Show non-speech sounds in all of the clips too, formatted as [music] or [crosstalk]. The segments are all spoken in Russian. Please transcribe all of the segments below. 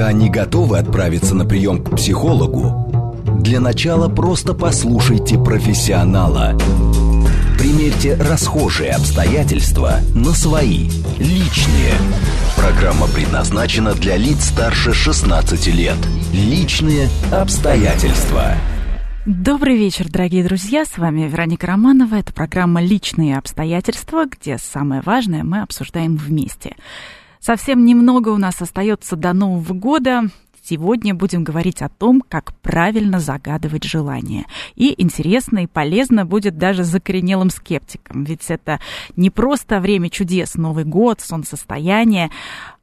Пока не готовы отправиться на прием к психологу, для начала просто послушайте профессионала. Примерьте расхожие обстоятельства на свои, личные. Программа предназначена для лиц старше 16 лет. Личные обстоятельства. Добрый вечер, дорогие друзья. С вами Вероника Романова. Это программа «Личные обстоятельства», где самое важное мы обсуждаем вместе. Совсем немного у нас остается до Нового года. Сегодня будем говорить о том, как правильно загадывать желания. И интересно и полезно будет даже закоренелым скептикам, ведь это не просто время чудес, Новый год, солнцестояние,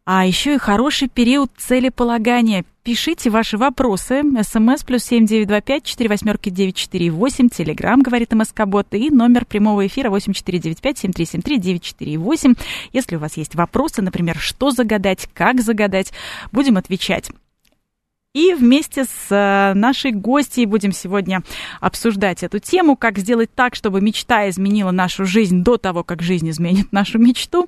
а еще и хороший период целеполагания. Пишите ваши вопросы. СМС плюс семь девять два пять четыре восьмерки девять четыре восемь. Телеграмм, говорит МСК Бот. И номер прямого эфира восемь четыре девять пять семь три семь три девять четыре восемь. Если у вас есть вопросы, например, что загадать, как загадать, будем отвечать. И вместе с э, нашей гостьей будем сегодня обсуждать эту тему, как сделать так, чтобы мечта изменила нашу жизнь до того, как жизнь изменит нашу мечту.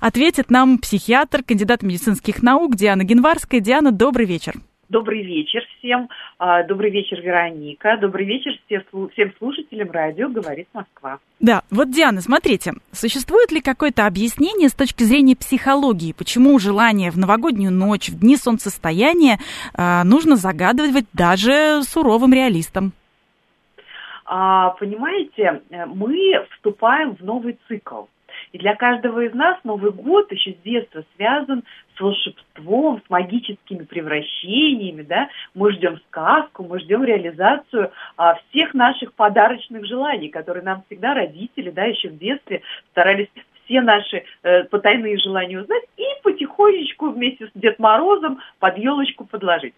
Ответит нам психиатр, кандидат медицинских наук Диана Генварская. Диана, добрый вечер. Добрый вечер всем. А, добрый вечер, Вероника. Добрый вечер всем слушателям радио «Говорит Москва». Да, вот, Диана, смотрите, существует ли какое-то объяснение с точки зрения психологии, почему желание в новогоднюю ночь, в дни солнцестояния а, нужно загадывать даже суровым реалистам? А, понимаете, мы вступаем в новый цикл. И для каждого из нас Новый год еще с детства связан с волшебством, с магическими превращениями, да. Мы ждем сказку, мы ждем реализацию а, всех наших подарочных желаний, которые нам всегда родители, да, еще в детстве старались все наши э, потайные желания узнать и потихонечку вместе с Дед Морозом под елочку подложить.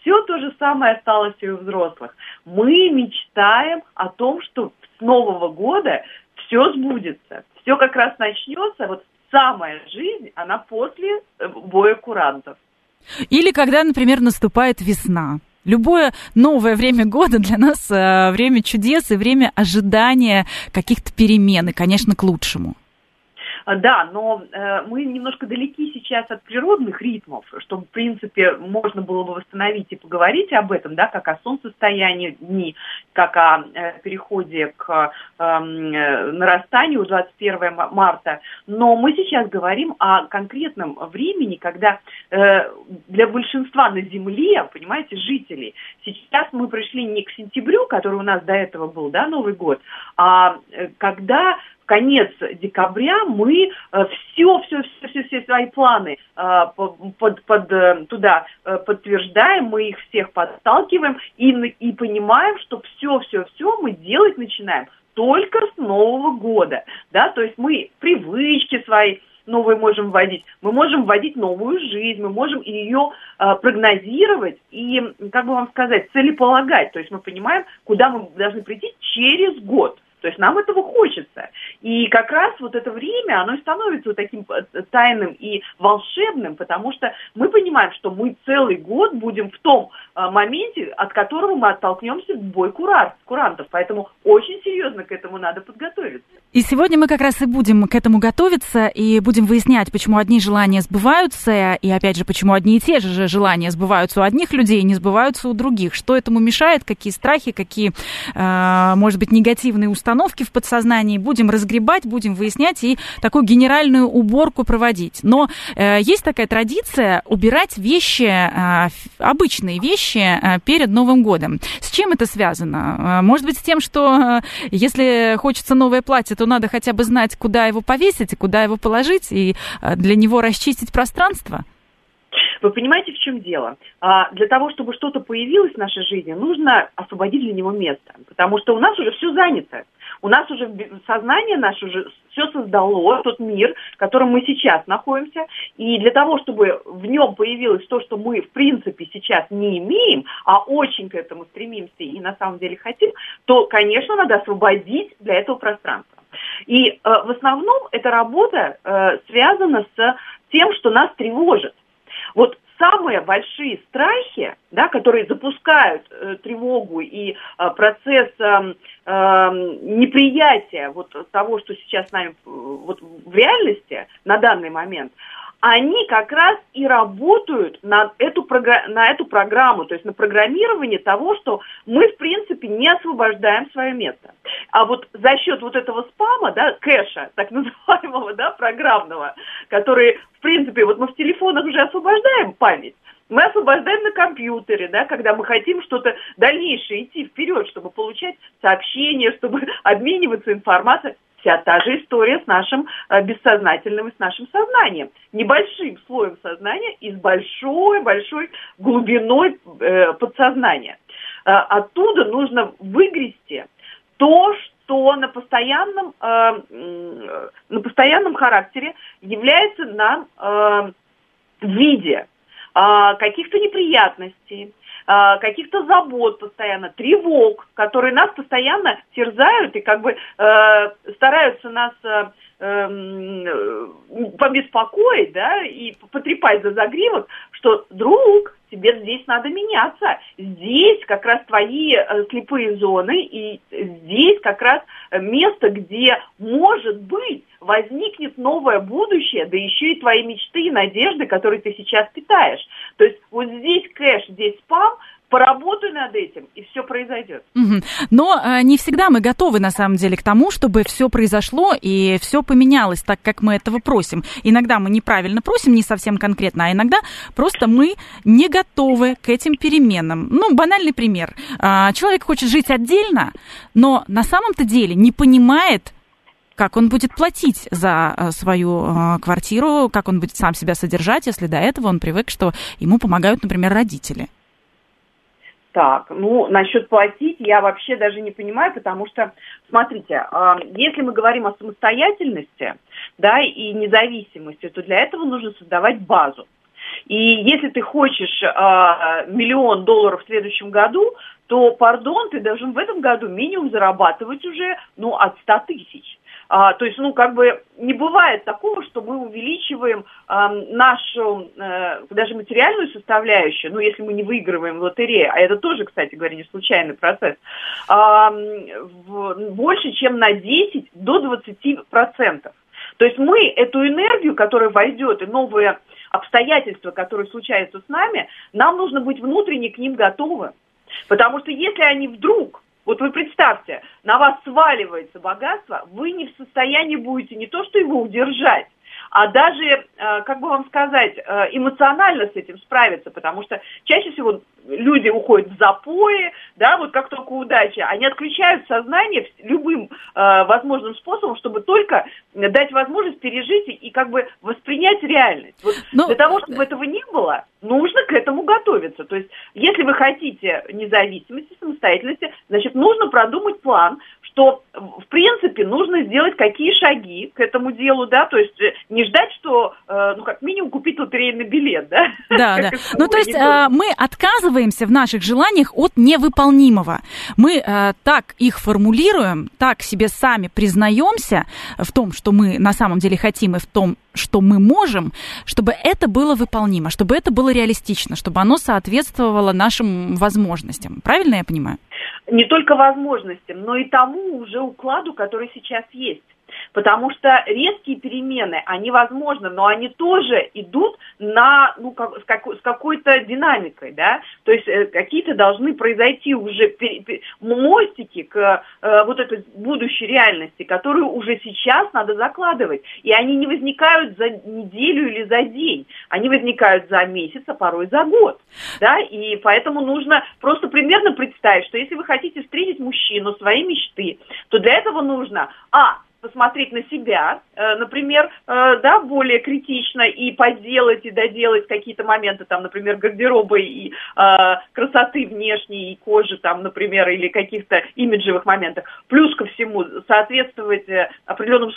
Все то же самое осталось и у взрослых. Мы мечтаем о том, что с Нового года все сбудется все как раз начнется, вот самая жизнь, она после э, боя курантов. Или когда, например, наступает весна. Любое новое время года для нас э, время чудес и время ожидания каких-то перемен, и, конечно, к лучшему. А, да, но э, мы немножко далеки сейчас от природных ритмов, чтобы, в принципе, можно было бы восстановить и поговорить об этом, да, как о солнцестоянии дни, как о э, переходе к эм, э, нарастанию 21 марта. Но мы сейчас говорим о конкретном времени, когда э, для большинства на Земле, понимаете, жителей, сейчас мы пришли не к сентябрю, который у нас до этого был, да, Новый год, а э, когда конец декабря мы все, все, все, все, все свои планы э, под, под, э, туда э, подтверждаем, мы их всех подталкиваем и, и понимаем, что все, все, все мы делать начинаем только с Нового года, да, то есть мы привычки свои новые можем вводить, мы можем вводить новую жизнь, мы можем ее э, прогнозировать и, как бы вам сказать, целеполагать, то есть мы понимаем, куда мы должны прийти через год. То есть нам этого хочется. И как раз вот это время, оно становится вот таким э, тайным и волшебным, потому что мы понимаем, что мы целый год будем в том э, моменте, от которого мы оттолкнемся в бой курант, курантов. Поэтому очень серьезно к этому надо подготовиться. И сегодня мы как раз и будем к этому готовиться и будем выяснять, почему одни желания сбываются, и опять же, почему одни и те же желания сбываются у одних людей и не сбываются у других. Что этому мешает, какие страхи, какие, э, может быть, негативные установки установки в подсознании, будем разгребать, будем выяснять и такую генеральную уборку проводить. Но э, есть такая традиция убирать вещи, э, обычные вещи э, перед Новым годом. С чем это связано? Э, может быть, с тем, что э, если хочется новое платье, то надо хотя бы знать, куда его повесить и куда его положить, и э, для него расчистить пространство? Вы понимаете, в чем дело? А, для того, чтобы что-то появилось в нашей жизни, нужно освободить для него место, потому что у нас уже все занято. У нас уже сознание наше уже все создало, тот мир, в котором мы сейчас находимся. И для того, чтобы в нем появилось то, что мы в принципе сейчас не имеем, а очень к этому стремимся и на самом деле хотим, то, конечно, надо освободить для этого пространство. И э, в основном эта работа э, связана с тем, что нас тревожит. Вот самые большие страхи, да, которые запускают э, тревогу и э, процесс э, э, неприятия вот того, что сейчас с нами э, вот в реальности на данный момент, они как раз и работают на эту, на эту программу, то есть на программирование того, что мы, в принципе, не освобождаем свое место. А вот за счет вот этого спама, да, кэша, так называемого, да, программного, который, в принципе, вот мы в телефонах уже освобождаем память, мы освобождаем на компьютере, да, когда мы хотим что-то дальнейшее идти вперед, чтобы получать сообщения, чтобы [laughs] обмениваться информацией. Вся та же история с нашим э, бессознательным и с нашим сознанием. Небольшим слоем сознания и с большой-большой глубиной э, подсознания. Э, оттуда нужно выгрести то, что на постоянном, э, на постоянном характере является нам э, в виде каких-то неприятностей, а, каких-то забот постоянно, тревог, которые нас постоянно терзают и как бы э, стараются нас э, э, побеспокоить, да, и потрепать за загривок, что, друг, тебе здесь надо меняться. Здесь как раз твои э, слепые зоны, и здесь как раз место, где, может быть, возникнет новое будущее, да еще и твои мечты и надежды, которые ты сейчас питаешь. То есть вот здесь кэш, здесь спам, поработай над этим, и все произойдет. Но э, не всегда мы готовы, на самом деле, к тому, чтобы все произошло и все поменялось так, как мы этого просим. Иногда мы неправильно просим, не совсем конкретно, а иногда просто мы не готовы к этим переменам. Ну, банальный пример. Э, человек хочет жить отдельно, но на самом-то деле не понимает, как он будет платить за э, свою э, квартиру, как он будет сам себя содержать, если до этого он привык, что ему помогают, например, родители. Так, ну, насчет платить я вообще даже не понимаю, потому что, смотрите, э, если мы говорим о самостоятельности, да, и независимости, то для этого нужно создавать базу. И если ты хочешь э, миллион долларов в следующем году, то, пардон, ты должен в этом году минимум зарабатывать уже, ну, от 100 тысяч. А, то есть, ну, как бы не бывает такого, что мы увеличиваем а, нашу а, даже материальную составляющую, ну, если мы не выигрываем в лотерею, а это тоже, кстати говоря, не случайный процесс, а, в, больше, чем на 10 до 20 процентов. То есть мы эту энергию, которая войдет, и новые обстоятельства, которые случаются с нами, нам нужно быть внутренне к ним готовы. Потому что если они вдруг вот вы представьте, на вас сваливается богатство, вы не в состоянии будете не то что его удержать, а даже, э, как бы вам сказать, э, эмоционально с этим справиться, потому что чаще всего люди уходят в запои, да, вот как только удача, они отключают сознание любым э, возможным способом, чтобы только дать возможность пережить и как бы воспринять реальность. Вот Но... Для того, чтобы этого не было, нужно к этому готовиться. То есть, если вы хотите независимости, самостоятельности, значит, нужно продумать план, что, в принципе, нужно сделать какие шаги к этому делу, да, то есть э, не ждать, что, э, ну, как минимум, купить лотерейный билет, да. Да, [laughs] да. Ну, то есть э, мы отказываемся в наших желаниях от невыполнимого. Мы так их формулируем, так себе сами признаемся в том, что мы на самом деле хотим, и в том, что мы можем, чтобы это было выполнимо, чтобы это было реалистично, чтобы оно соответствовало нашим возможностям. Правильно я понимаю? Не только возможностям, но и тому уже укладу, который сейчас есть. Потому что резкие перемены, они возможны, но они тоже идут на, ну, как, с, как, с какой-то динамикой, да, то есть э, какие-то должны произойти уже пер, пер, мостики к э, вот этой будущей реальности, которую уже сейчас надо закладывать, и они не возникают за неделю или за день, они возникают за месяц, а порой за год, да, и поэтому нужно просто примерно представить, что если вы хотите встретить мужчину своей мечты, то для этого нужно, а, посмотреть на себя, э, например, э, да, более критично и поделать и доделать какие-то моменты, там, например, гардероба и э, красоты внешней, и кожи, там, например, или каких-то имиджевых моментах. Плюс ко всему соответствовать определенному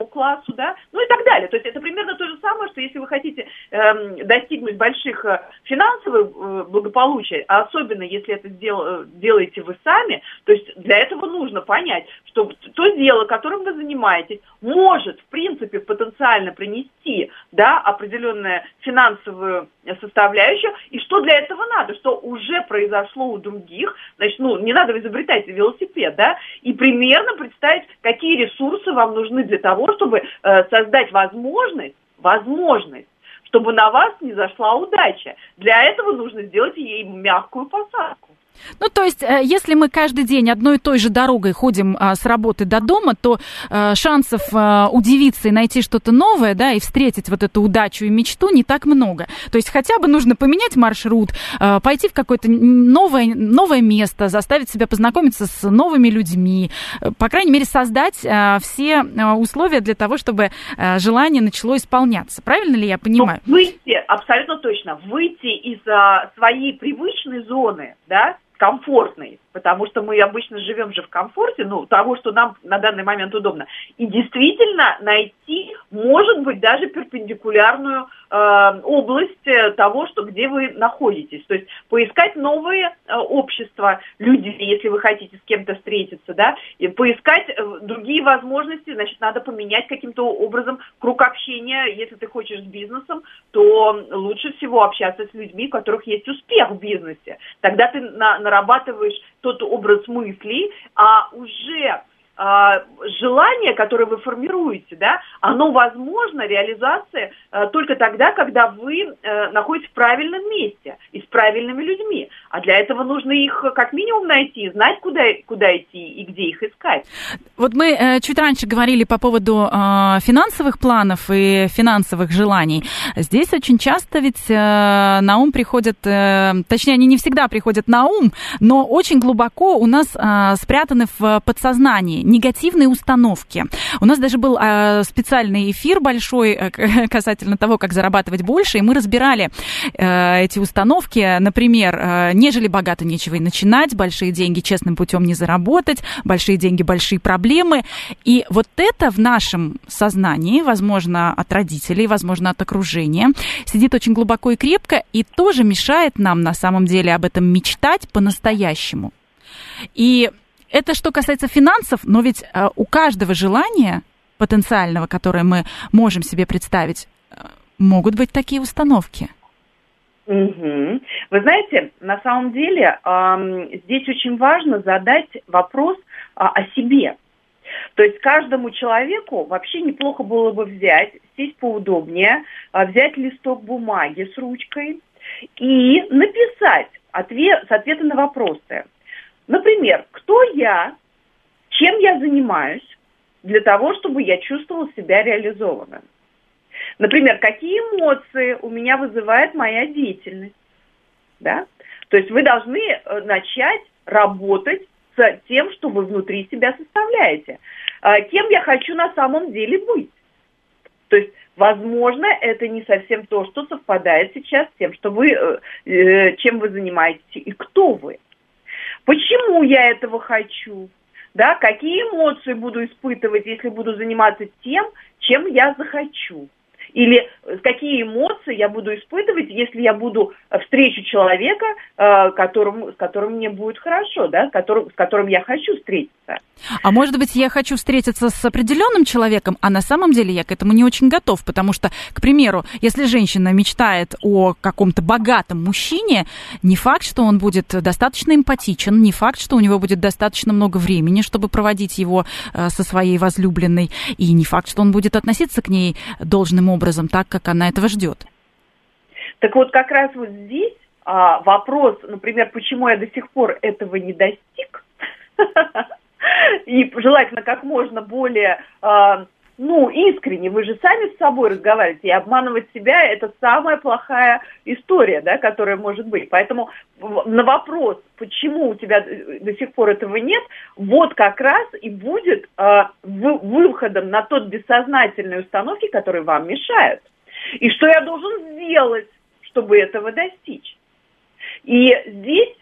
социальному классу, да, ну и так далее. То есть это примерно то же самое, что если вы хотите э, достигнуть больших э, финансовых э, благополучия, а особенно если это дел, э, делаете вы сами, то есть для этого нужно понять, что то дело, которым вы занимаетесь, может, в принципе, потенциально принести, да, определенную финансовую составляющую, и что для этого надо, что уже произошло у других, значит, ну, не надо изобретать велосипед, да, и примерно представить, какие ресурсы вам нужны для того, чтобы э, создать возможность, возможность чтобы на вас не зашла удача. Для этого нужно сделать ей мягкую посадку. Ну, то есть, э, если мы каждый день одной и той же дорогой ходим а, с работы до дома, то а, шансов а, удивиться и найти что-то новое, да, и встретить вот эту удачу и мечту не так много. То есть, хотя бы нужно поменять маршрут, а, пойти в какое-то новое, новое место, заставить себя познакомиться с новыми людьми, по крайней мере, создать а, все условия для того, чтобы а, желание начало исполняться. Правильно ли я понимаю? Ну, выйти, абсолютно точно, выйти из а, своей привычной зоны, да, комфортной, потому что мы обычно живем же в комфорте, ну, того, что нам на данный момент удобно. И действительно найти, может быть, даже перпендикулярную э, область э, того, что, где вы находитесь. То есть поискать новые э, общества людей, если вы хотите с кем-то встретиться, да, и поискать э, другие возможности, значит, надо поменять каким-то образом круг общения. Если ты хочешь с бизнесом, то лучше всего общаться с людьми, у которых есть успех в бизнесе. Тогда ты на, нарабатываешь тот образ мыслей, а уже желание, которое вы формируете, да, оно возможно, реализация а, только тогда, когда вы а, находитесь в правильном месте и с правильными людьми. А для этого нужно их как минимум найти, знать, куда, куда идти и где их искать. Вот мы э, чуть раньше говорили по поводу э, финансовых планов и финансовых желаний. Здесь очень часто ведь э, на ум приходят, э, точнее, они не всегда приходят на ум, но очень глубоко у нас э, спрятаны в подсознании негативные установки. У нас даже был э, специальный эфир большой э, [laughs] касательно того, как зарабатывать больше, и мы разбирали э, эти установки. Например, э, нежели богато нечего и начинать, большие деньги честным путем не заработать, большие деньги, большие проблемы. И вот это в нашем сознании, возможно, от родителей, возможно, от окружения, сидит очень глубоко и крепко, и тоже мешает нам на самом деле об этом мечтать по-настоящему. И это что касается финансов, но ведь э, у каждого желания потенциального, которое мы можем себе представить, э, могут быть такие установки. Угу. Вы знаете, на самом деле э, здесь очень важно задать вопрос э, о себе. То есть каждому человеку вообще неплохо было бы взять, сесть поудобнее, э, взять листок бумаги с ручкой и написать ответ, с на вопросы. Например, кто я, чем я занимаюсь для того, чтобы я чувствовал себя реализованным. Например, какие эмоции у меня вызывает моя деятельность. Да? То есть вы должны э, начать работать с тем, что вы внутри себя составляете. А, кем я хочу на самом деле быть. То есть, возможно, это не совсем то, что совпадает сейчас с тем, что вы, э, э, чем вы занимаетесь и кто вы. Почему я этого хочу? Да, какие эмоции буду испытывать, если буду заниматься тем, чем я захочу? Или э, какие эмоции я буду испытывать, если я буду э, встречу человека, э, которым, с которым мне будет хорошо, да, с которым, с которым я хочу встретиться. А может быть, я хочу встретиться с определенным человеком, а на самом деле я к этому не очень готов, потому что, к примеру, если женщина мечтает о каком-то богатом мужчине, не факт, что он будет достаточно эмпатичен, не факт, что у него будет достаточно много времени, чтобы проводить его со своей возлюбленной, и не факт, что он будет относиться к ней должным образом образом, так, как она этого ждет. Так вот, как раз вот здесь а, вопрос, например, почему я до сих пор этого не достиг, [laughs] и желательно как можно более а, ну, искренне, вы же сами с собой разговариваете, и обманывать себя – это самая плохая история, да, которая может быть. Поэтому на вопрос, почему у тебя до сих пор этого нет, вот как раз и будет э, выходом на тот бессознательные установки, которые вам мешают. И что я должен сделать, чтобы этого достичь. И здесь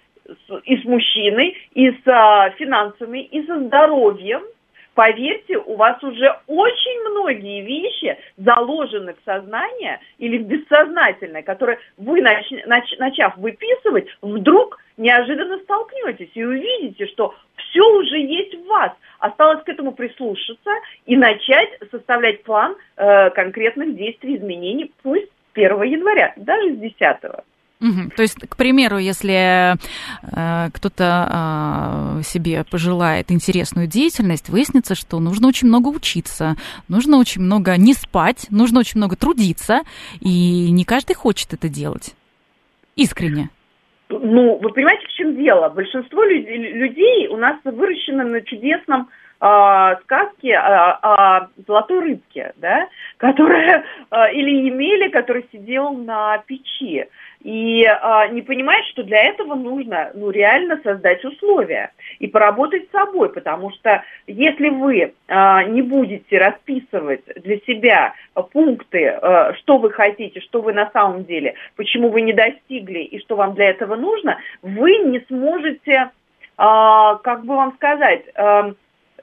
и с мужчиной, и с а, финансами, и со здоровьем – поверьте, у вас уже очень многие вещи заложены в сознание или в бессознательное, которые вы, нач, нач, начав выписывать, вдруг неожиданно столкнетесь и увидите, что все уже есть в вас. Осталось к этому прислушаться и начать составлять план э, конкретных действий, изменений, пусть с 1 января, даже с 10. Угу. То есть, к примеру, если э, кто-то э, себе пожелает интересную деятельность, выяснится, что нужно очень много учиться, нужно очень много не спать, нужно очень много трудиться, и не каждый хочет это делать. Искренне. Ну, вы понимаете, в чем дело? Большинство людей у нас выращено на чудесном э, сказке о, о золотой рыбке, да, которая, э, или Емеле, который сидел на печи и э, не понимает, что для этого нужно ну, реально создать условия и поработать с собой, потому что если вы э, не будете расписывать для себя пункты, э, что вы хотите, что вы на самом деле, почему вы не достигли и что вам для этого нужно, вы не сможете, э, как бы вам сказать, э,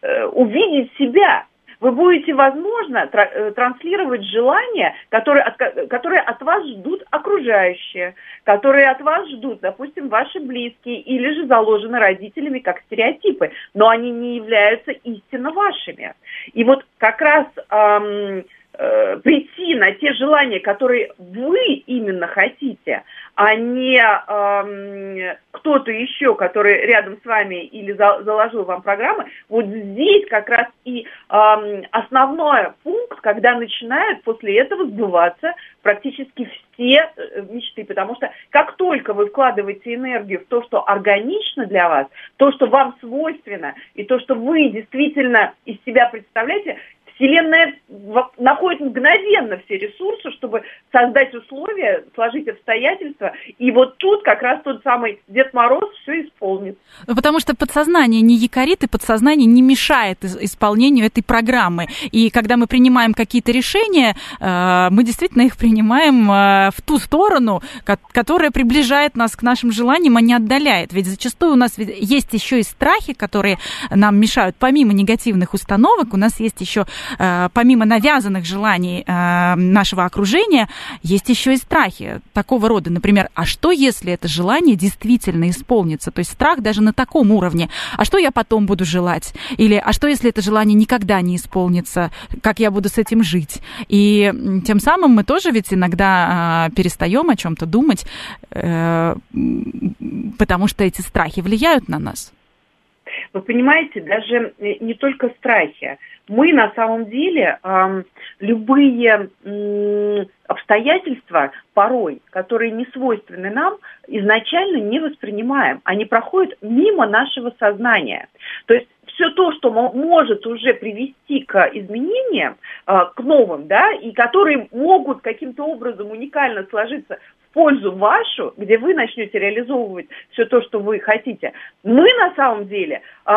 э, увидеть себя вы будете, возможно, э, транслировать желания, которые от, которые от вас ждут окружающие, которые от вас ждут, допустим, ваши близкие или же заложены родителями как стереотипы, но они не являются истинно вашими. И вот как раз эм, э, прийти на те желания, которые вы именно хотите, а не эм, кто-то еще, который рядом с вами или за, заложил вам программы, вот здесь как раз и эм, основной пункт, когда начинают после этого сбываться практически все э, мечты, потому что как только вы вкладываете энергию в то, что органично для вас, то, что вам свойственно, и то, что вы действительно из себя представляете, Вселенная находит мгновенно все ресурсы, чтобы создать условия, сложить обстоятельства. И вот тут как раз тот самый Дед Мороз все исполнит. Ну, потому что подсознание не якорит, и подсознание не мешает исполнению этой программы. И когда мы принимаем какие-то решения, э, мы действительно их принимаем э, в ту сторону, которая приближает нас к нашим желаниям, а не отдаляет. Ведь зачастую у нас есть еще и страхи, которые нам мешают. Помимо негативных установок, у нас есть еще помимо навязанных желаний э, нашего окружения, есть еще и страхи такого рода. Например, а что, если это желание действительно исполнится? То есть страх даже на таком уровне. А что я потом буду желать? Или а что, если это желание никогда не исполнится? Как я буду с этим жить? И тем самым мы тоже ведь иногда э, перестаем о чем-то думать, потому что эти страхи влияют на нас. Вы понимаете, даже не только страхи мы на самом деле любые обстоятельства порой, которые не свойственны нам, изначально не воспринимаем. Они проходят мимо нашего сознания. То есть все то, что может уже привести к изменениям, э, к новым, да, и которые могут каким-то образом уникально сложиться пользу вашу, где вы начнете реализовывать все то, что вы хотите, мы на самом деле э,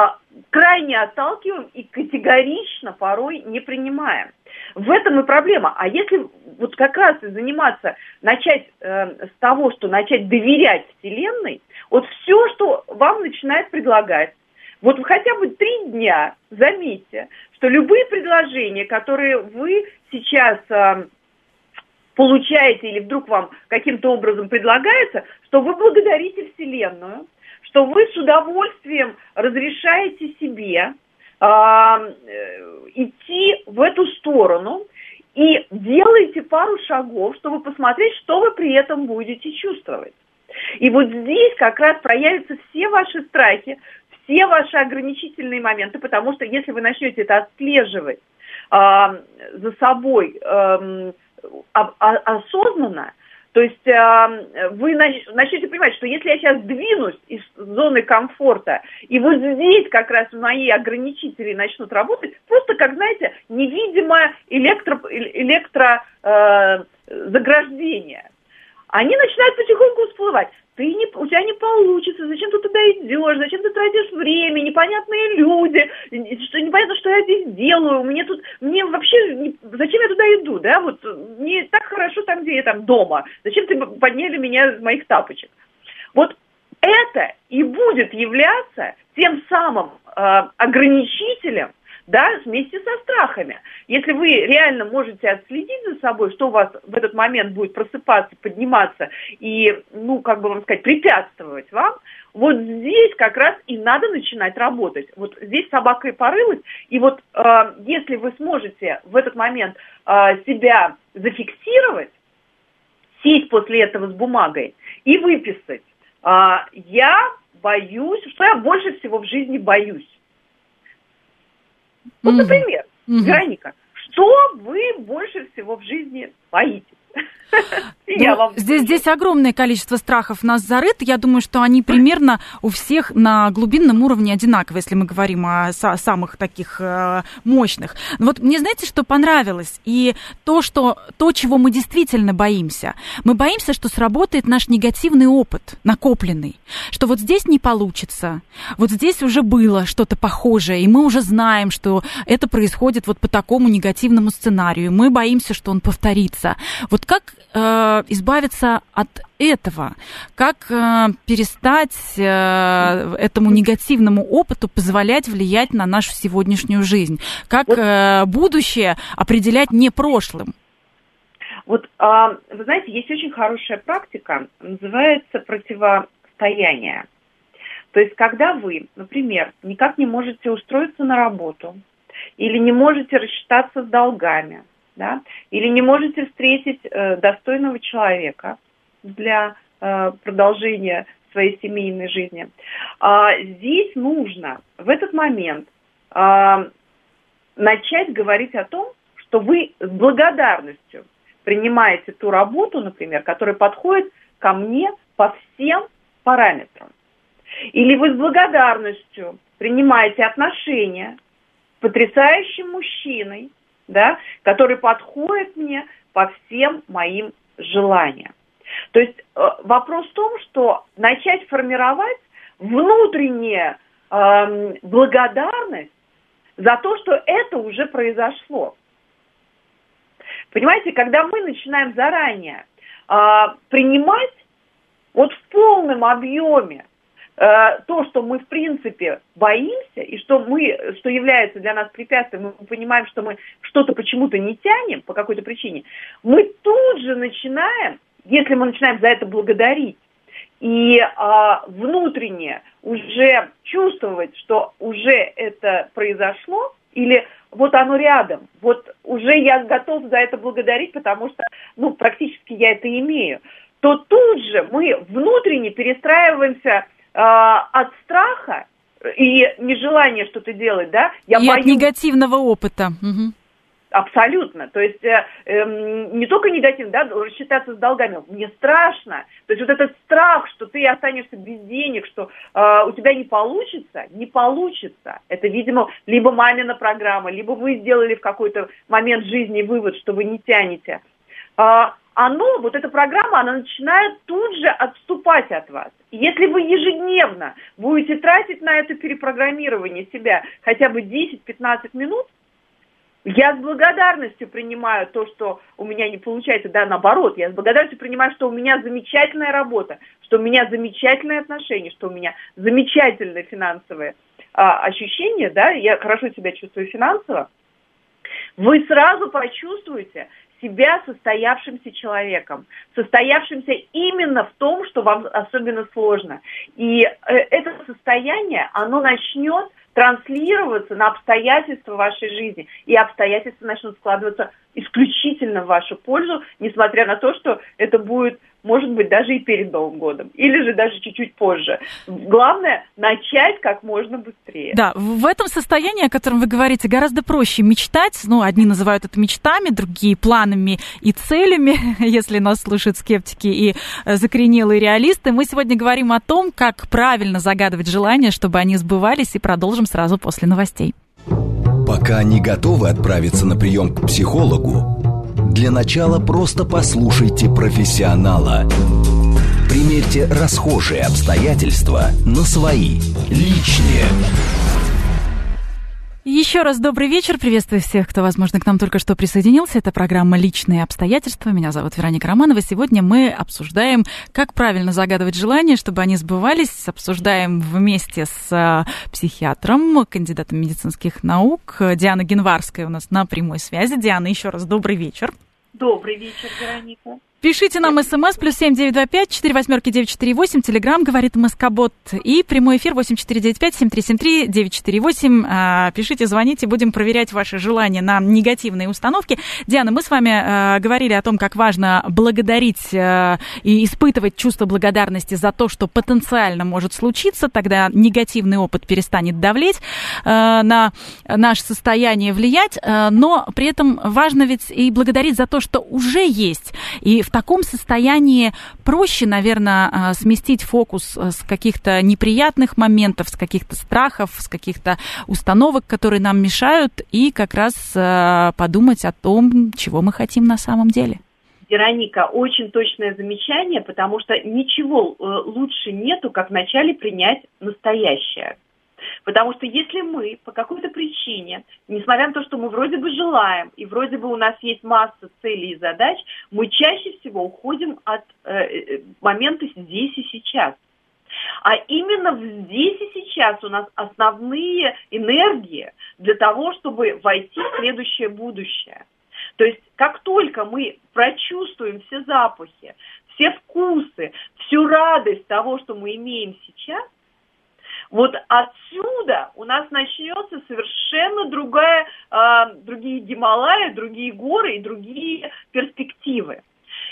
крайне отталкиваем и категорично порой не принимаем. В этом и проблема. А если вот как раз заниматься, начать э, с того, что начать доверять Вселенной, вот все, что вам начинает предлагать, вот хотя бы три дня заметьте, что любые предложения, которые вы сейчас э, получаете или вдруг вам каким-то образом предлагается, что вы благодарите Вселенную, что вы с удовольствием разрешаете себе э, идти в эту сторону и делаете пару шагов, чтобы посмотреть, что вы при этом будете чувствовать. И вот здесь как раз проявятся все ваши страхи, все ваши ограничительные моменты, потому что если вы начнете это отслеживать э, за собой, э, осознанно, то есть э, вы начнете понимать, что если я сейчас двинусь из зоны комфорта, и вот здесь как раз мои ограничители начнут работать, просто, как знаете, невидимое электро, электро э, заграждение, они начинают потихоньку всплывать. Ты не, у тебя не получится, зачем ты туда идешь, зачем ты тратишь время, непонятные люди, что непонятно, что я здесь делаю, мне тут, мне вообще, не, зачем я туда иду, да, вот мне так хорошо там, где я там дома, зачем ты подняли меня из моих тапочек. Вот это и будет являться тем самым э, ограничителем, да, вместе со страхами. Если вы реально можете отследить за собой, что у вас в этот момент будет просыпаться, подниматься и, ну, как бы вам сказать, препятствовать вам, вот здесь как раз и надо начинать работать. Вот здесь собака и порылась, и вот э, если вы сможете в этот момент э, себя зафиксировать, сесть после этого с бумагой и выписать. А, я боюсь, что я больше всего в жизни боюсь. Вот, например. Вероника, что вы больше всего в жизни боитесь? Ну, вам... здесь, здесь огромное количество страхов нас зарыт. Я думаю, что они примерно у всех на глубинном уровне одинаковые, если мы говорим о самых таких э, мощных. Вот мне знаете, что понравилось? И то, что, то, чего мы действительно боимся. Мы боимся, что сработает наш негативный опыт, накопленный. Что вот здесь не получится, вот здесь уже было что-то похожее, и мы уже знаем, что это происходит вот по такому негативному сценарию. Мы боимся, что он повторится. Вот как э, избавиться от этого? Как э, перестать э, этому негативному опыту позволять влиять на нашу сегодняшнюю жизнь? Как э, будущее определять не прошлым? Вот, э, вы знаете, есть очень хорошая практика, называется противостояние. То есть, когда вы, например, никак не можете устроиться на работу или не можете рассчитаться с долгами, да, или не можете встретить э, достойного человека для э, продолжения своей семейной жизни. А, здесь нужно в этот момент а, начать говорить о том, что вы с благодарностью принимаете ту работу, например, которая подходит ко мне по всем параметрам. Или вы с благодарностью принимаете отношения с потрясающим мужчиной, да, который подходит мне по всем моим желаниям. То есть э, вопрос в том, что начать формировать внутреннюю э, благодарность за то, что это уже произошло. Понимаете, когда мы начинаем заранее э, принимать вот в полном объеме то, что мы в принципе боимся и что мы, что является для нас препятствием, мы понимаем, что мы что-то почему-то не тянем по какой-то причине, мы тут же начинаем, если мы начинаем за это благодарить и а, внутренне уже чувствовать, что уже это произошло, или вот оно рядом, вот уже я готов за это благодарить, потому что, ну, практически я это имею, то тут же мы внутренне перестраиваемся от страха и нежелания что-то делать, да, я и боюсь... от негативного опыта. Угу. Абсолютно. То есть э, э, не только негативно, да, рассчитаться с долгами. Мне страшно. То есть вот этот страх, что ты останешься без денег, что э, у тебя не получится, не получится. Это, видимо, либо мамина программа, либо вы сделали в какой-то момент жизни вывод, что вы не тянете. Э, оно, вот эта программа, она начинает тут же отступать от вас. Если вы ежедневно будете тратить на это перепрограммирование себя хотя бы 10-15 минут, я с благодарностью принимаю то, что у меня не получается, да, наоборот, я с благодарностью принимаю, что у меня замечательная работа, что у меня замечательные отношения, что у меня замечательные финансовые а, ощущения, да, я хорошо себя чувствую финансово, вы сразу почувствуете, себя состоявшимся человеком, состоявшимся именно в том, что вам особенно сложно. И э, это состояние, оно начнет транслироваться на обстоятельства вашей жизни, и обстоятельства начнут складываться исключительно в вашу пользу, несмотря на то, что это будет может быть, даже и перед Новым годом, или же даже чуть-чуть позже. Главное – начать как можно быстрее. Да, в этом состоянии, о котором вы говорите, гораздо проще мечтать. Ну, одни называют это мечтами, другие – планами и целями, [laughs] если нас слушают скептики и э, закоренелые реалисты. Мы сегодня говорим о том, как правильно загадывать желания, чтобы они сбывались, и продолжим сразу после новостей. Пока не готовы отправиться на прием к психологу, для начала просто послушайте профессионала. Примерьте расхожие обстоятельства на свои, личные. Еще раз добрый вечер. Приветствую всех, кто, возможно, к нам только что присоединился. Это программа «Личные обстоятельства». Меня зовут Вероника Романова. Сегодня мы обсуждаем, как правильно загадывать желания, чтобы они сбывались. Обсуждаем вместе с а, психиатром, кандидатом медицинских наук Диана Генварская у нас на прямой связи. Диана, еще раз добрый вечер. Добрый вечер, Вероника. Пишите нам смс плюс семь девять два пять четыре восьмерки девять четыре восемь. Телеграмм говорит Москобот. И прямой эфир восемь четыре девять пять семь три семь три девять четыре восемь. А, пишите, звоните, будем проверять ваши желания на негативные установки. Диана, мы с вами э, говорили о том, как важно благодарить э, и испытывать чувство благодарности за то, что потенциально может случиться. Тогда негативный опыт перестанет давлеть э, на наше состояние, влиять. Но при этом важно ведь и благодарить за то, что уже есть. И в таком состоянии проще, наверное, а, сместить фокус э, с каких-то неприятных моментов, с каких-то страхов, с каких-то установок, которые нам мешают, и как раз э, подумать о том, чего мы хотим на самом деле. Вероника, очень точное замечание, потому что ничего э, лучше нету, как вначале принять настоящее. Потому что если мы по какой-то причине, несмотря на то, что мы вроде бы желаем, и вроде бы у нас есть масса целей и задач, мы чаще всего уходим от э, э момента здесь и сейчас. А именно здесь и сейчас у нас основные энергии для того, чтобы войти в следующее будущее. То есть как только мы прочувствуем все запахи, все вкусы, всю радость того, что мы имеем сейчас, вот отсюда у нас начнется совершенно другая, э, другие Гималаи, другие горы и другие перспективы.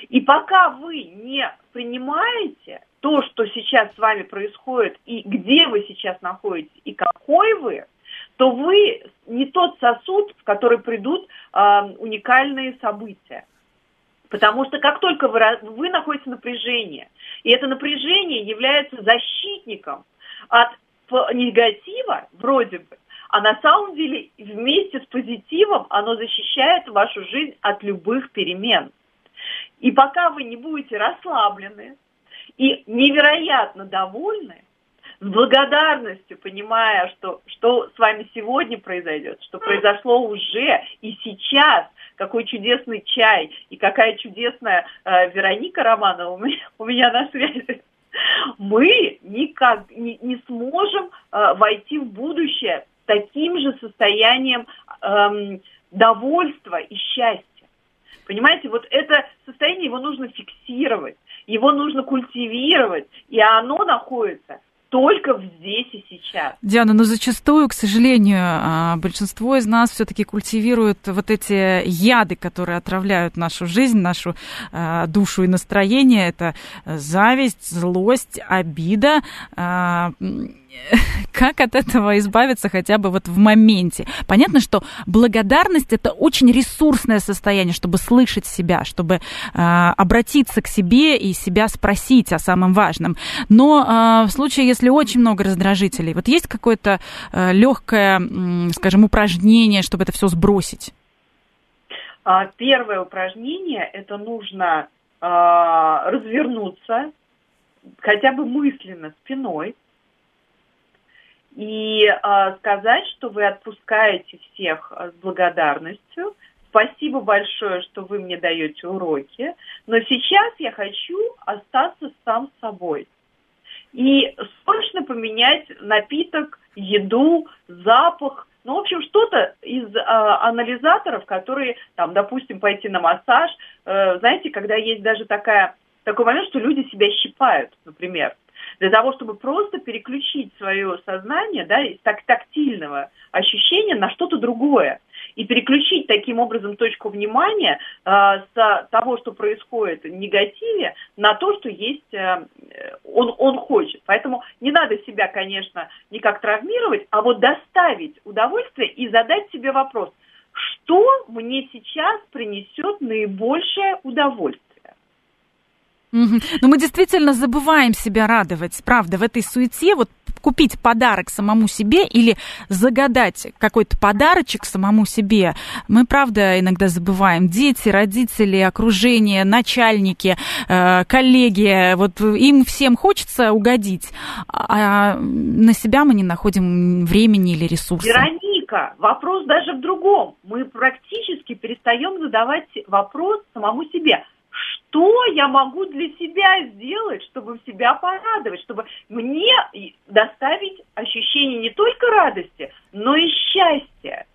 И пока вы не принимаете то, что сейчас с вами происходит, и где вы сейчас находитесь, и какой вы, то вы не тот сосуд, в который придут э, уникальные события. Потому что как только вы, вы находитесь в напряжении, и это напряжение является защитником от негатива, вроде бы, а на самом деле вместе с позитивом оно защищает вашу жизнь от любых перемен. И пока вы не будете расслаблены и невероятно довольны, с благодарностью понимая, что, что с вами сегодня произойдет, что произошло уже и сейчас, какой чудесный чай и какая чудесная э, Вероника Романова у меня, у меня на связи мы никак не, не сможем э, войти в будущее таким же состоянием э, довольства и счастья. Понимаете, вот это состояние его нужно фиксировать, его нужно культивировать, и оно находится только здесь и сейчас. Диана, но зачастую, к сожалению, а, большинство из нас все-таки культивируют вот эти яды, которые отравляют нашу жизнь, нашу а, душу и настроение. Это зависть, злость, обида а, [laughs] как от этого избавиться хотя бы вот в моменте? Понятно, что благодарность это очень ресурсное состояние, чтобы слышать себя, чтобы э, обратиться к себе и себя спросить о самом важном. Но э, в случае, если очень много раздражителей, вот есть какое-то э, легкое, э, скажем, упражнение, чтобы это все сбросить? А, первое упражнение это нужно э, развернуться хотя бы мысленно спиной и э, сказать, что вы отпускаете всех а, с благодарностью. Спасибо большое, что вы мне даете уроки, но сейчас я хочу остаться сам собой. И срочно поменять напиток, еду, запах, ну, в общем, что-то из э, анализаторов, которые, там, допустим, пойти на массаж, э, знаете, когда есть даже такая, такой момент, что люди себя щипают, например для того, чтобы просто переключить свое сознание да, из так тактильного ощущения на что-то другое и переключить таким образом точку внимания э, с того, что происходит в негативе, на то, что есть э, он, он хочет. Поэтому не надо себя, конечно, никак травмировать, а вот доставить удовольствие и задать себе вопрос, что мне сейчас принесет наибольшее удовольствие. Но мы действительно забываем себя радовать, правда, в этой суете. Вот купить подарок самому себе или загадать какой-то подарочек самому себе, мы, правда, иногда забываем. Дети, родители, окружение, начальники, э, коллеги, вот им всем хочется угодить, а на себя мы не находим времени или ресурсов. Вероника, вопрос даже в другом. Мы практически перестаем задавать вопрос самому себе – что я могу для себя сделать, чтобы себя порадовать, чтобы мне доставить ощущение не только радости, но и счастья.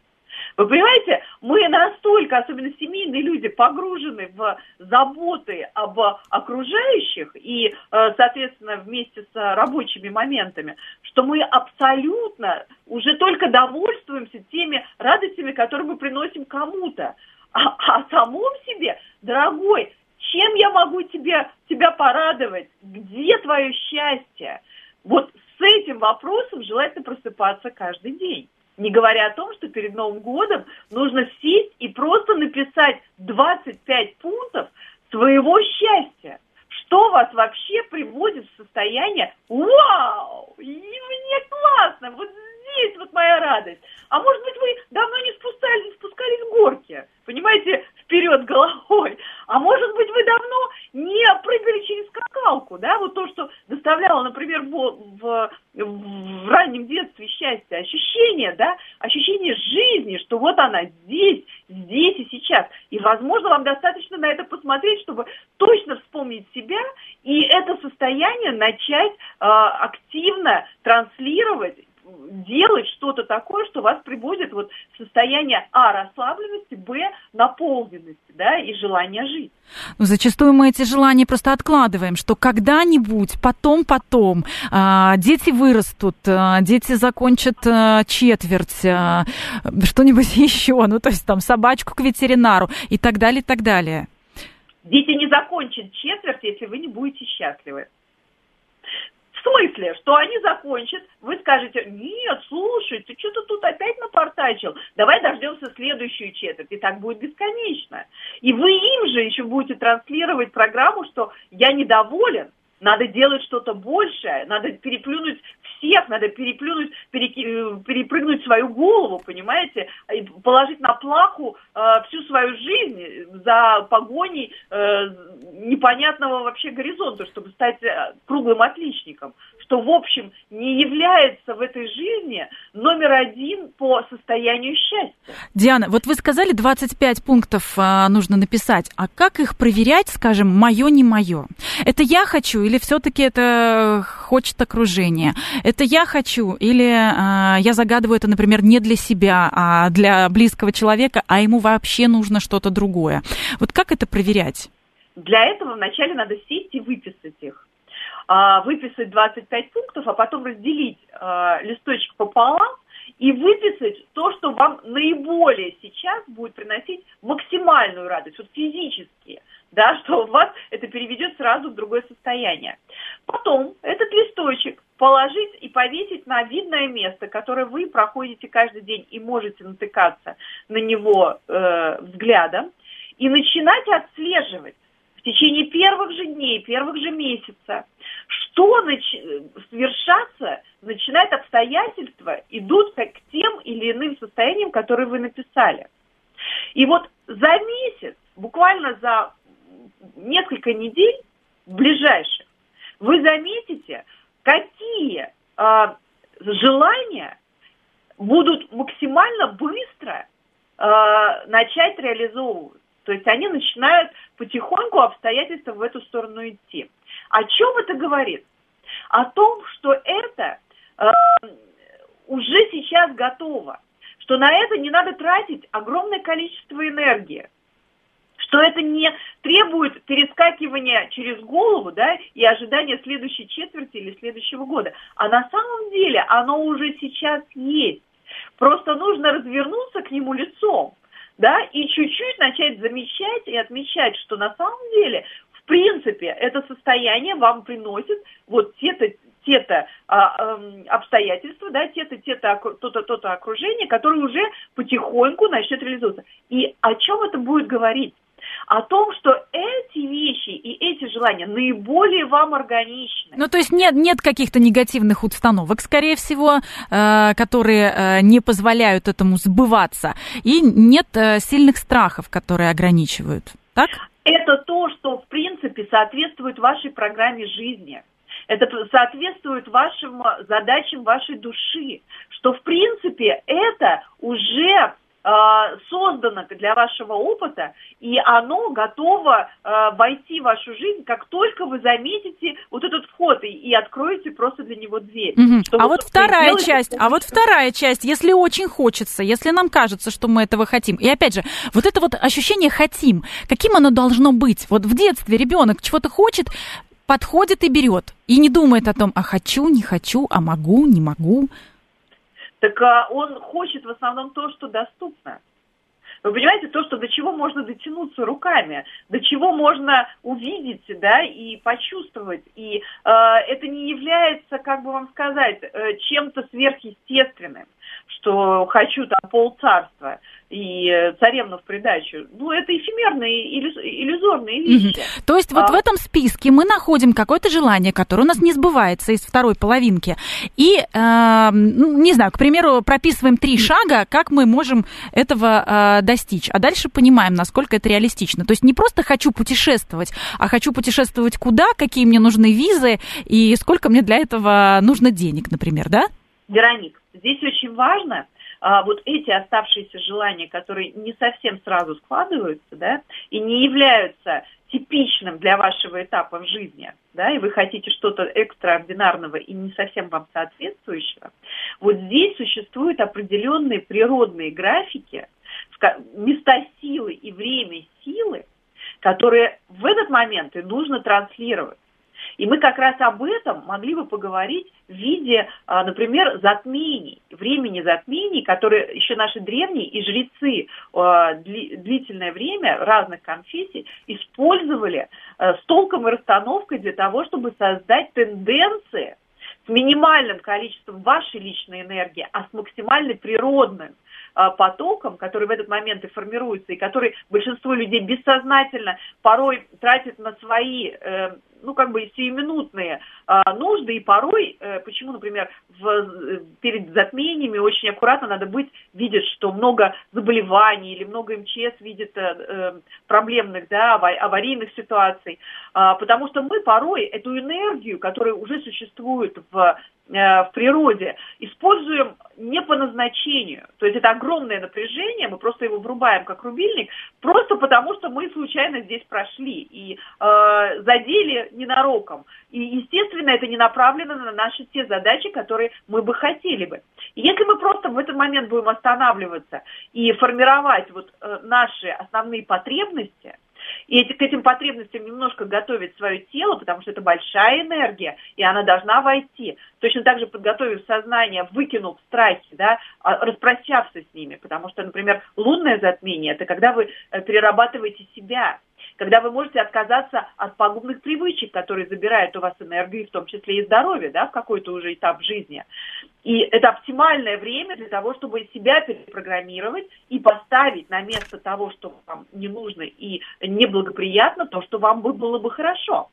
Вы понимаете, мы настолько, особенно семейные люди, погружены в заботы об окружающих и, э, соответственно, вместе с рабочими моментами, что мы абсолютно уже только довольствуемся теми радостями, которые мы приносим кому-то. А, а самом себе, дорогой, чем я могу тебе, тебя порадовать? Где твое счастье? Вот с этим вопросом желательно просыпаться каждый день. Не говоря о том, что перед Новым годом нужно сесть и просто написать 25 пунктов своего счастья. Что вас вообще приводит в состояние «Вау! И мне классно! Вот здесь вот моя радость!» А может быть, вы давно не спускались, спускались с горки, понимаете, вперед головой. А может быть, вы давно не прыгали через скакалку, да, вот то, что доставляло, например, в, в, в раннем детстве счастье, ощущение, да, ощущение жизни, что вот она здесь, здесь и сейчас. И, возможно, вам достаточно на это посмотреть, чтобы точно вспомнить себя и это состояние начать э, активно транслировать делать что-то такое, что вас приводит вот в состояние А расслабленности, Б наполненности, да, и желания жить. Ну, зачастую мы эти желания просто откладываем, что когда-нибудь, потом, потом, э, дети вырастут, э, дети закончат э, четверть, э, что-нибудь [laughs] еще, ну, то есть там собачку к ветеринару и так далее, и так далее. Дети не закончат четверть, если вы не будете счастливы. В смысле, что они закончат, вы скажете, нет, слушай, ты что-то тут опять напортачил, давай дождемся следующую четверть, и так будет бесконечно. И вы им же еще будете транслировать программу, что я недоволен, надо делать что-то большее, надо переплюнуть всех, надо переплюнуть, переки, э, перепрыгнуть свою голову, понимаете, и положить на плаху э, всю свою жизнь за погоней э, непонятного вообще горизонта, чтобы стать э, круглым отличником, что, в общем, не является в этой жизни номер один по состоянию счастья. Диана, вот вы сказали, 25 пунктов а, нужно написать, а как их проверять, скажем, мое, не мое? Это я хочу или все-таки это хочет окружение? Это я хочу или а, я загадываю это, например, не для себя, а для близкого человека, а ему вообще нужно что-то другое? Вот как это проверять? Для этого вначале надо сесть и выписать их. А, выписать 25 пунктов, а потом разделить а, листочек пополам и выписать то, что вам наиболее сейчас будет приносить максимальную радость, вот физически, да, [laughs] что у вас это переведет сразу в другое состояние. Потом этот листочек положить и повесить на видное место, которое вы проходите каждый день и можете натыкаться на него э, взглядом, и начинать отслеживать в течение первых же дней, первых же месяца, что нач- совершаться, начинает обстоятельства, идут как к тем или иным состояниям, которые вы написали. И вот за месяц, буквально за несколько недель ближайших, вы заметите, какие э, желания будут максимально быстро э, начать реализовываться. То есть они начинают потихоньку обстоятельства в эту сторону идти. О чем это говорит? О том, что это э, уже сейчас готово, что на это не надо тратить огромное количество энергии, что это не требует перескакивания через голову да, и ожидания следующей четверти или следующего года. А на самом деле оно уже сейчас есть. Просто нужно развернуться к нему лицом да, и чуть-чуть начать замечать и отмечать, что на самом деле, в принципе, это состояние вам приносит вот те-то те-то а, э, обстоятельства, да, те-то, те-то, то-то, то-то окружение, которое уже потихоньку начнет реализовываться. И о чем это будет говорить? О том, что эти вещи и эти желания наиболее вам органичны. Ну, то есть нет, нет каких-то негативных установок, скорее всего, э, которые э, не позволяют этому сбываться, и нет э, сильных страхов, которые ограничивают, так? Это то, что, в принципе, соответствует вашей программе жизни. Это соответствует вашим задачам вашей души, что, в принципе, это уже Э, создано для вашего опыта, и оно готово э, войти в вашу жизнь, как только вы заметите вот этот вход и, и откроете просто для него дверь. Угу. А вот вторая часть, а вот вторая часть, если очень хочется, если нам кажется, что мы этого хотим. И опять же, вот это вот ощущение хотим, каким оно должно быть? Вот в детстве ребенок чего-то хочет, подходит и берет. И не думает о том, а хочу, не хочу, а могу, не могу. Так а, он хочет в основном то, что доступно. Вы понимаете, то, что до чего можно дотянуться руками, до чего можно увидеть, да, и почувствовать. И э, это не является, как бы вам сказать, э, чем-то сверхъестественным, что хочу там полцарства и э, царевну в придачу. Ну, это эфемерные, иллюзорные вещи. Угу. То есть а... вот в этом списке мы находим какое-то желание, которое у нас не сбывается из второй половинки. И, э, не знаю, к примеру, прописываем три шага, как мы можем этого э, достичь. А дальше понимаем, насколько это реалистично. То есть не просто хочу путешествовать, а хочу путешествовать куда, какие мне нужны визы и сколько мне для этого нужно денег, например, да? Вероник, здесь очень важно – а, вот эти оставшиеся желания, которые не совсем сразу складываются, да, и не являются типичным для вашего этапа в жизни, да, и вы хотите что-то экстраординарного и не совсем вам соответствующего, вот здесь существуют определенные природные графики, места силы и время силы, которые в этот момент и нужно транслировать. И мы как раз об этом могли бы поговорить в виде, а, например, затмений, времени затмений, которые еще наши древние и жрецы а, длительное время разных конфессий использовали а, с толком и расстановкой для того, чтобы создать тенденции с минимальным количеством вашей личной энергии, а с максимально природным потоком, который в этот момент и формируется, и который большинство людей бессознательно порой тратит на свои э, ну, как бы сиюминутные а, нужды, и порой, э, почему, например, в, э, перед затмениями очень аккуратно надо быть, видеть, что много заболеваний или много МЧС видит э, э, проблемных, да, аварийных ситуаций, а, потому что мы порой эту энергию, которая уже существует в Э, в природе используем не по назначению. То есть это огромное напряжение, мы просто его врубаем как рубильник, просто потому что мы случайно здесь прошли и э, задели ненароком. И, естественно, это не направлено на наши те задачи, которые мы бы хотели бы. И если мы просто в этот момент будем останавливаться и формировать вот э, наши основные потребности – и эти, к этим потребностям немножко готовить свое тело, потому что это большая энергия, и она должна войти. Точно так же подготовив сознание, выкинув страхи, да, а, распрощавшись с ними, потому что, например, лунное затмение – это когда вы э, перерабатываете себя, когда вы можете отказаться от пагубных привычек, которые забирают у вас энергию, в том числе и здоровье, да, в какой-то уже этап жизни. И это оптимальное время для того, чтобы себя перепрограммировать и поставить на место того, что вам не нужно и неблагоприятно, то, что вам было бы хорошо.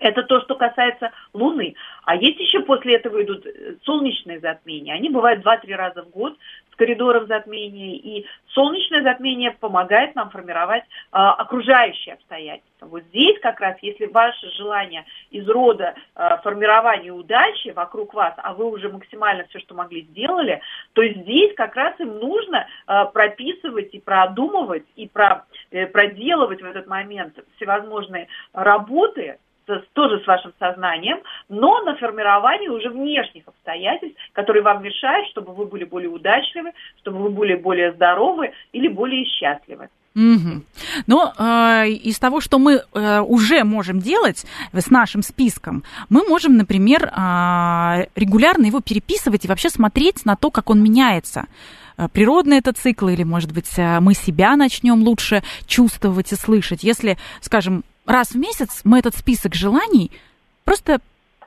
Это то, что касается Луны. А есть еще после этого идут э, солнечные затмения. Они бывают 2-3 раза в год с коридором затмения. И солнечное затмение помогает нам формировать а, окружающие обстоятельства. Вот здесь как раз, если ваше желание из рода а, формирования удачи вокруг вас, а вы уже максимально все, что могли, сделали, то здесь как раз им нужно а, прописывать и продумывать, и про, э, проделывать в этот момент всевозможные работы, тоже с вашим сознанием, но на формировании уже внешних обстоятельств, которые вам мешают, чтобы вы были более удачливы, чтобы вы были более здоровы или более счастливы. Угу. Но э, из того, что мы э, уже можем делать с нашим списком, мы можем, например, э, регулярно его переписывать и вообще смотреть на то, как он меняется. Э, природный это цикл, или, может быть, э, мы себя начнем лучше чувствовать и слышать. Если, скажем, раз в месяц мы этот список желаний просто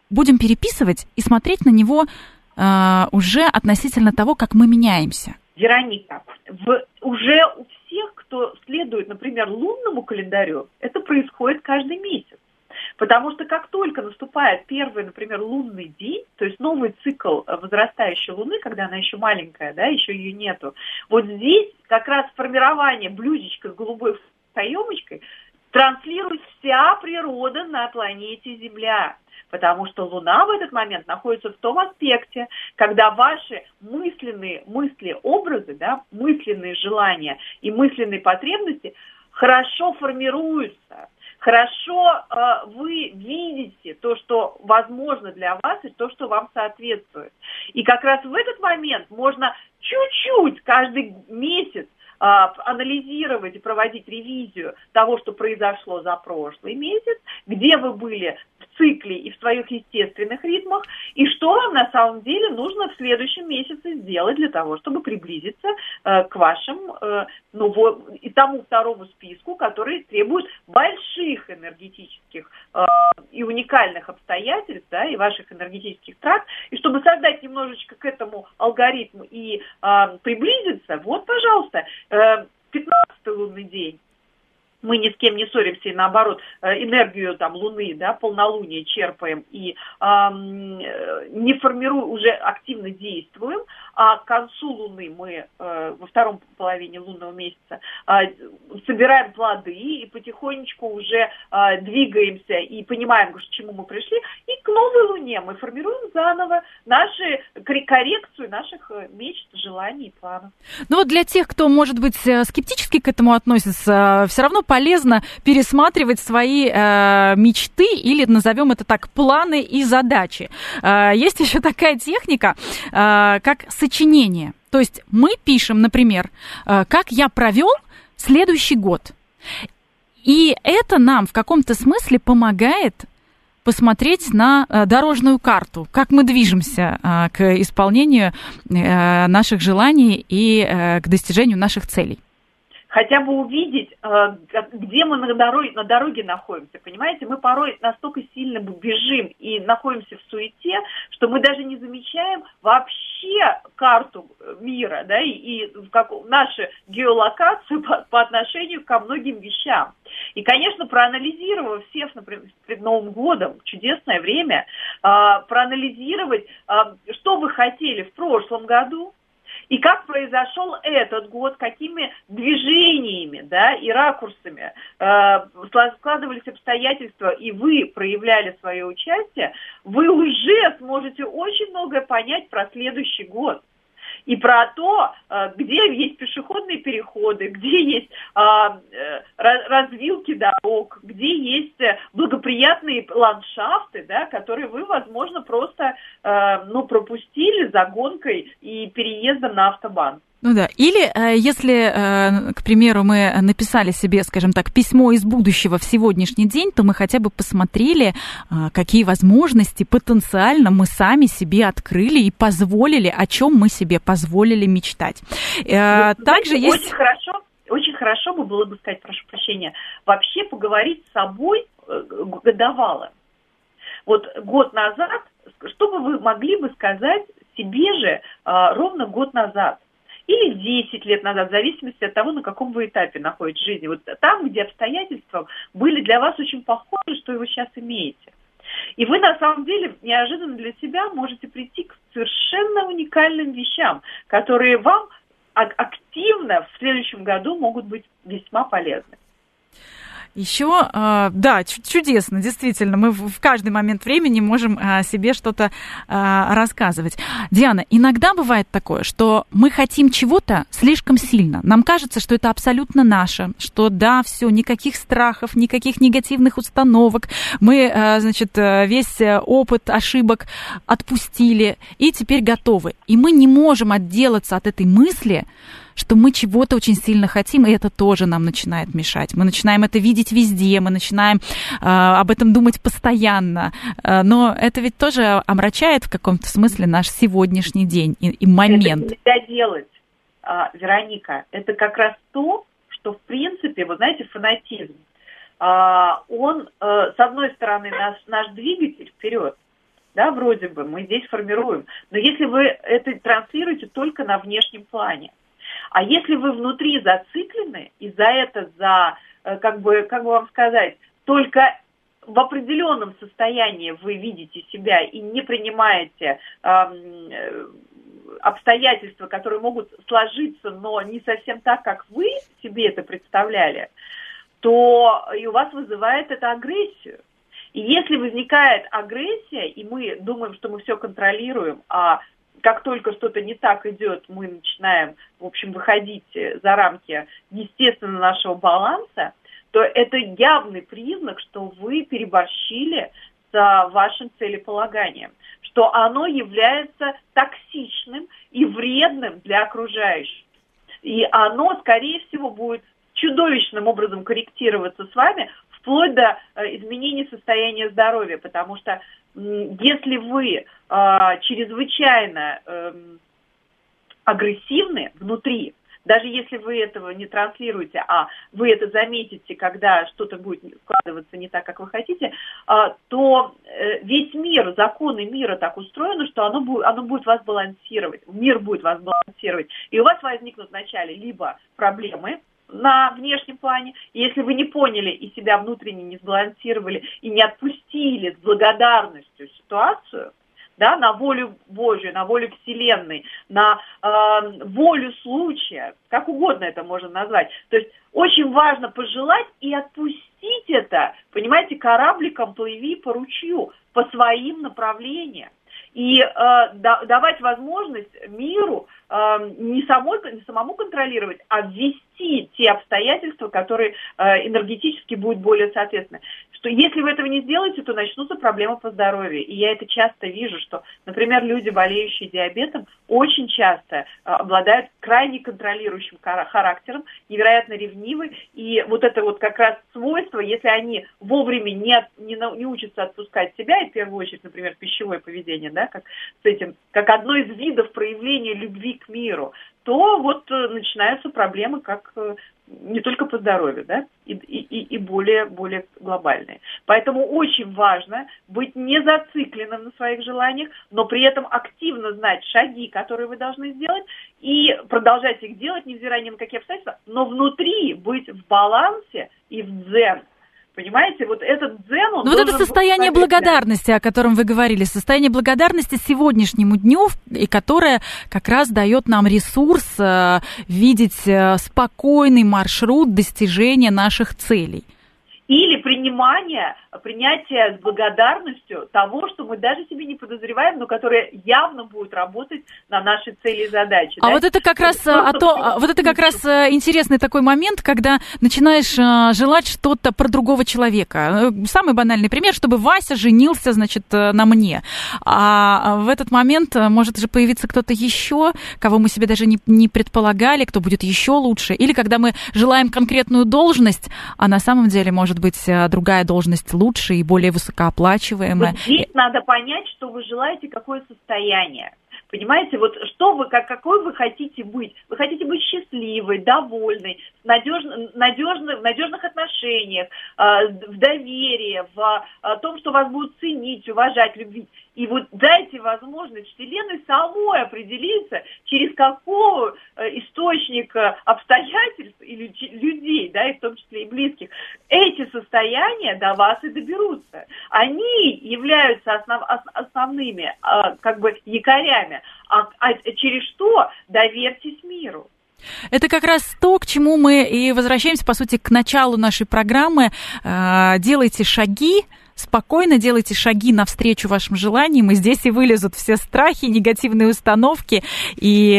будем переписывать и смотреть на него э, уже относительно того, как мы меняемся. Вероника, в, уже у всех, кто следует, например, лунному календарю, это происходит каждый месяц. Потому что как только наступает первый, например, лунный день, то есть новый цикл возрастающей Луны, когда она еще маленькая, да, еще ее нету, вот здесь как раз формирование блюдечка с голубой каемочкой транслирует вся природа на планете Земля. Потому что Луна в этот момент находится в том аспекте, когда ваши мысленные мысли, образы, да, мысленные желания и мысленные потребности хорошо формируются, хорошо э, вы видите то, что возможно для вас, и то, что вам соответствует. И как раз в этот момент можно чуть-чуть каждый месяц анализировать и проводить ревизию того, что произошло за прошлый месяц, где вы были в цикле и в своих естественных ритмах, и что вам на самом деле нужно в следующем месяце сделать для того, чтобы приблизиться э, к вашим, э, ну, вот, и тому второму списку, который требует больших энергетических э, и уникальных обстоятельств, да, и ваших энергетических трат, и чтобы создать немножечко к этому алгоритму и э, приблизиться, вот, пожалуйста, э, 15 лунный день. Мы ни с кем не ссоримся, и наоборот, э, энергию там Луны, да, полнолуния черпаем и э, не формируем, уже активно действуем, а к концу Луны мы э, во втором половине лунного месяца э, собираем плоды и потихонечку уже э, двигаемся и понимаем, к чему мы пришли, и к новой Луне мы формируем заново наши коррекцию наших э, мечт, желаний и планов. Ну вот для тех, кто, может быть, э, скептически к этому относится, все равно полезно пересматривать свои мечты или, назовем это так, планы и задачи. Есть [laughs] еще такая техника, как сочинение. То есть мы пишем, например, э, как я провел следующий год. И это нам в каком-то смысле помогает посмотреть на э, дорожную карту, как мы движемся э, к исполнению наших желаний и к достижению наших целей хотя бы увидеть, где мы на дороге, на дороге находимся. Понимаете, мы порой настолько сильно бежим и находимся в суете, что мы даже не замечаем вообще карту мира, да, и, и как, нашу геолокацию [laughs] по, по отношению ко многим вещам. И, конечно, проанализировав всех, например, перед Новым годом, чудесное время, э, проанализировать, э, что вы хотели в прошлом году, и как произошел этот год, какими движениями да, и ракурсами э, складывались обстоятельства, и вы проявляли свое участие, вы уже сможете очень многое понять про следующий год и про то, э, где есть пешеходные переходы, где есть а, э, развилки дорог, где есть э, благоприятные ландшафты, да, которые вы, возможно, просто ну, пропустили за гонкой и переездом на автобан. Ну да. Или э, если, э, к примеру, мы написали себе, скажем так, письмо из будущего в сегодняшний день, то мы хотя бы посмотрели, э, какие возможности потенциально мы сами себе открыли и позволили, о чем мы себе позволили мечтать. Также Очень есть... хорошо, очень хорошо бы было бы сказать, прошу прощения, вообще поговорить с собой годовало. Вот год назад, что бы вы могли бы сказать себе же ровно год назад? Или 10 лет назад, в зависимости от того, на каком вы этапе находитесь в жизни. Вот там, где обстоятельства были для вас очень похожи, что вы сейчас имеете. И вы на самом деле неожиданно для себя можете прийти к совершенно уникальным вещам, которые вам активно в следующем году могут быть весьма полезны. Еще, а, да, чудесно, действительно, мы в каждый момент времени можем а, себе что-то а, рассказывать. Диана, иногда бывает такое, что мы хотим чего-то слишком сильно. Нам кажется, что это абсолютно наше, что да, все, никаких страхов, никаких негативных установок. Мы, значит, весь опыт ошибок отпустили и теперь готовы. И мы не можем отделаться от этой мысли, что мы чего-то очень сильно хотим, и это тоже нам начинает мешать. Мы начинаем это видеть везде, мы начинаем э, об этом думать постоянно. Э, но это ведь тоже омрачает в каком-то смысле наш сегодняшний день и, и момент. Это нельзя делать, а, Вероника. Это как раз то, что в принципе, вы знаете, фанатизм. Он, э, с одной стороны, наш, наш двигатель вперед, да, вроде бы, мы здесь формируем. Но если вы это транслируете только на внешнем плане, а если вы внутри зациклены, и за это, за, э, как бы, как бы вам сказать, только в определенном состоянии вы видите себя и не принимаете э, обстоятельства, которые могут сложиться, но не совсем так, как вы себе это представляли, то и у вас вызывает это агрессию. И если возникает агрессия, и мы думаем, что мы все контролируем, а как только что-то не так идет, мы начинаем, в общем, выходить за рамки естественно нашего баланса, то это явный признак, что вы переборщили с вашим целеполаганием, что оно является токсичным и вредным для окружающих. И оно, скорее всего, будет чудовищным образом корректироваться с вами вплоть до э, изменения состояния здоровья, потому что если вы э, чрезвычайно э, агрессивны внутри, даже если вы этого не транслируете, а вы это заметите, когда что-то будет складываться не так, как вы хотите, а, то э, весь мир, законы мира так устроены, что оно будет, оно будет вас балансировать, мир будет вас балансировать. И у вас возникнут вначале либо проблемы, на внешнем плане. Если вы не поняли и себя внутренне не сбалансировали и не отпустили с благодарностью ситуацию, да, на волю Божью, на волю Вселенной, на э, волю случая, как угодно это можно назвать. То есть очень важно пожелать и отпустить это, понимаете, корабликом плыви по ручью, по своим направлениям. И э, да, давать возможность миру э, не, самой, не самому контролировать, а ввести те обстоятельства, которые э, энергетически будут более соответственны что если вы этого не сделаете, то начнутся проблемы по здоровью. И я это часто вижу, что, например, люди, болеющие диабетом, очень часто э, обладают крайне контролирующим характером, невероятно ревнивы. И вот это вот как раз свойство, если они вовремя не, не, не учатся отпускать себя, и в первую очередь, например, пищевое поведение, да, как с этим, как одно из видов проявления любви к миру, то вот э, начинаются проблемы, как э, не только по здоровью, да, и, и, и более, более глобальные. Поэтому очень важно быть не зацикленным на своих желаниях, но при этом активно знать шаги, которые вы должны сделать, и продолжать их делать, невзирая ни на какие обстоятельства, но внутри быть в балансе и в дзен – Понимаете, вот этот дзен, он Ну вот это состояние благодарности, о котором вы говорили, состояние благодарности сегодняшнему дню, и которое как раз дает нам ресурс э, видеть э, спокойный маршрут достижения наших целей. Или принимание принятие с благодарностью того, что мы даже себе не подозреваем, но которое явно будет работать на наши цели и задачи. А да? вот это как раз, а, то, а, вот это как раз э, интересный такой момент, когда начинаешь а, желать что-то про другого человека. Э, самый банальный пример, чтобы Вася женился, значит, на мне. А в этот момент может же появиться кто-то еще, кого мы себе даже не, не предполагали, кто будет еще лучше. Или когда мы желаем конкретную должность, а на самом деле может быть другая должность лучше и более высокооплачиваемое. Вот здесь надо понять, что вы желаете, какое состояние. Понимаете, вот что вы, как, какой вы хотите быть? Вы хотите быть счастливой, довольной, надежно, надежно, в надежных отношениях, э, в доверии, в э, том, что вас будут ценить, уважать, любить. И вот дайте возможность Вселенной самой определиться, через какого э, источника обстоятельств или людей, да, и в том числе и близких, эти состояния до вас и доберутся. Они являются основ, основными э, как бы якорями, а, а через что доверьтесь миру. Это как раз то, к чему мы и возвращаемся, по сути, к началу нашей программы. Э, делайте шаги, спокойно делайте шаги навстречу вашим желаниям, и здесь и вылезут все страхи, негативные установки, и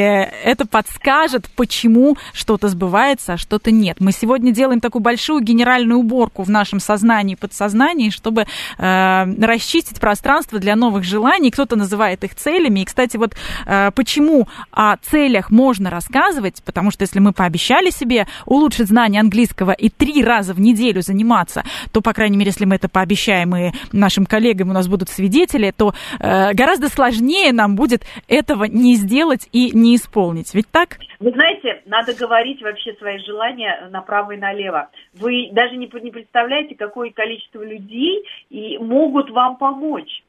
это подскажет, почему что-то сбывается, а что-то нет. Мы сегодня делаем такую большую генеральную уборку в нашем сознании и подсознании, чтобы э, расчистить пространство для новых желаний. Кто-то называет их целями. И, кстати, вот э, почему о целях можно рассказывать, потому что если мы пообещали себе улучшить знание английского и три раза в неделю заниматься, то, по крайней мере, если мы это пообещаем, и нашим коллегам у нас будут свидетели, то э, гораздо сложнее нам будет этого не сделать и не исполнить. Ведь так? Вы знаете, надо говорить вообще свои желания направо и налево. Вы даже не, не представляете, какое количество людей и могут вам помочь.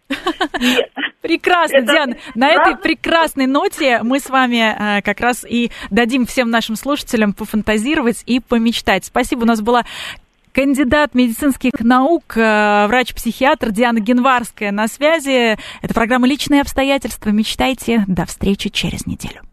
Прекрасно, Диана. На этой прекрасной ноте мы с вами э, как раз и дадим всем нашим слушателям пофантазировать и помечтать. Спасибо, у нас была кандидат медицинских наук, э, врач-психиатр Диана Генварская на связи. Это программа «Личные обстоятельства». Мечтайте. До встречи через неделю.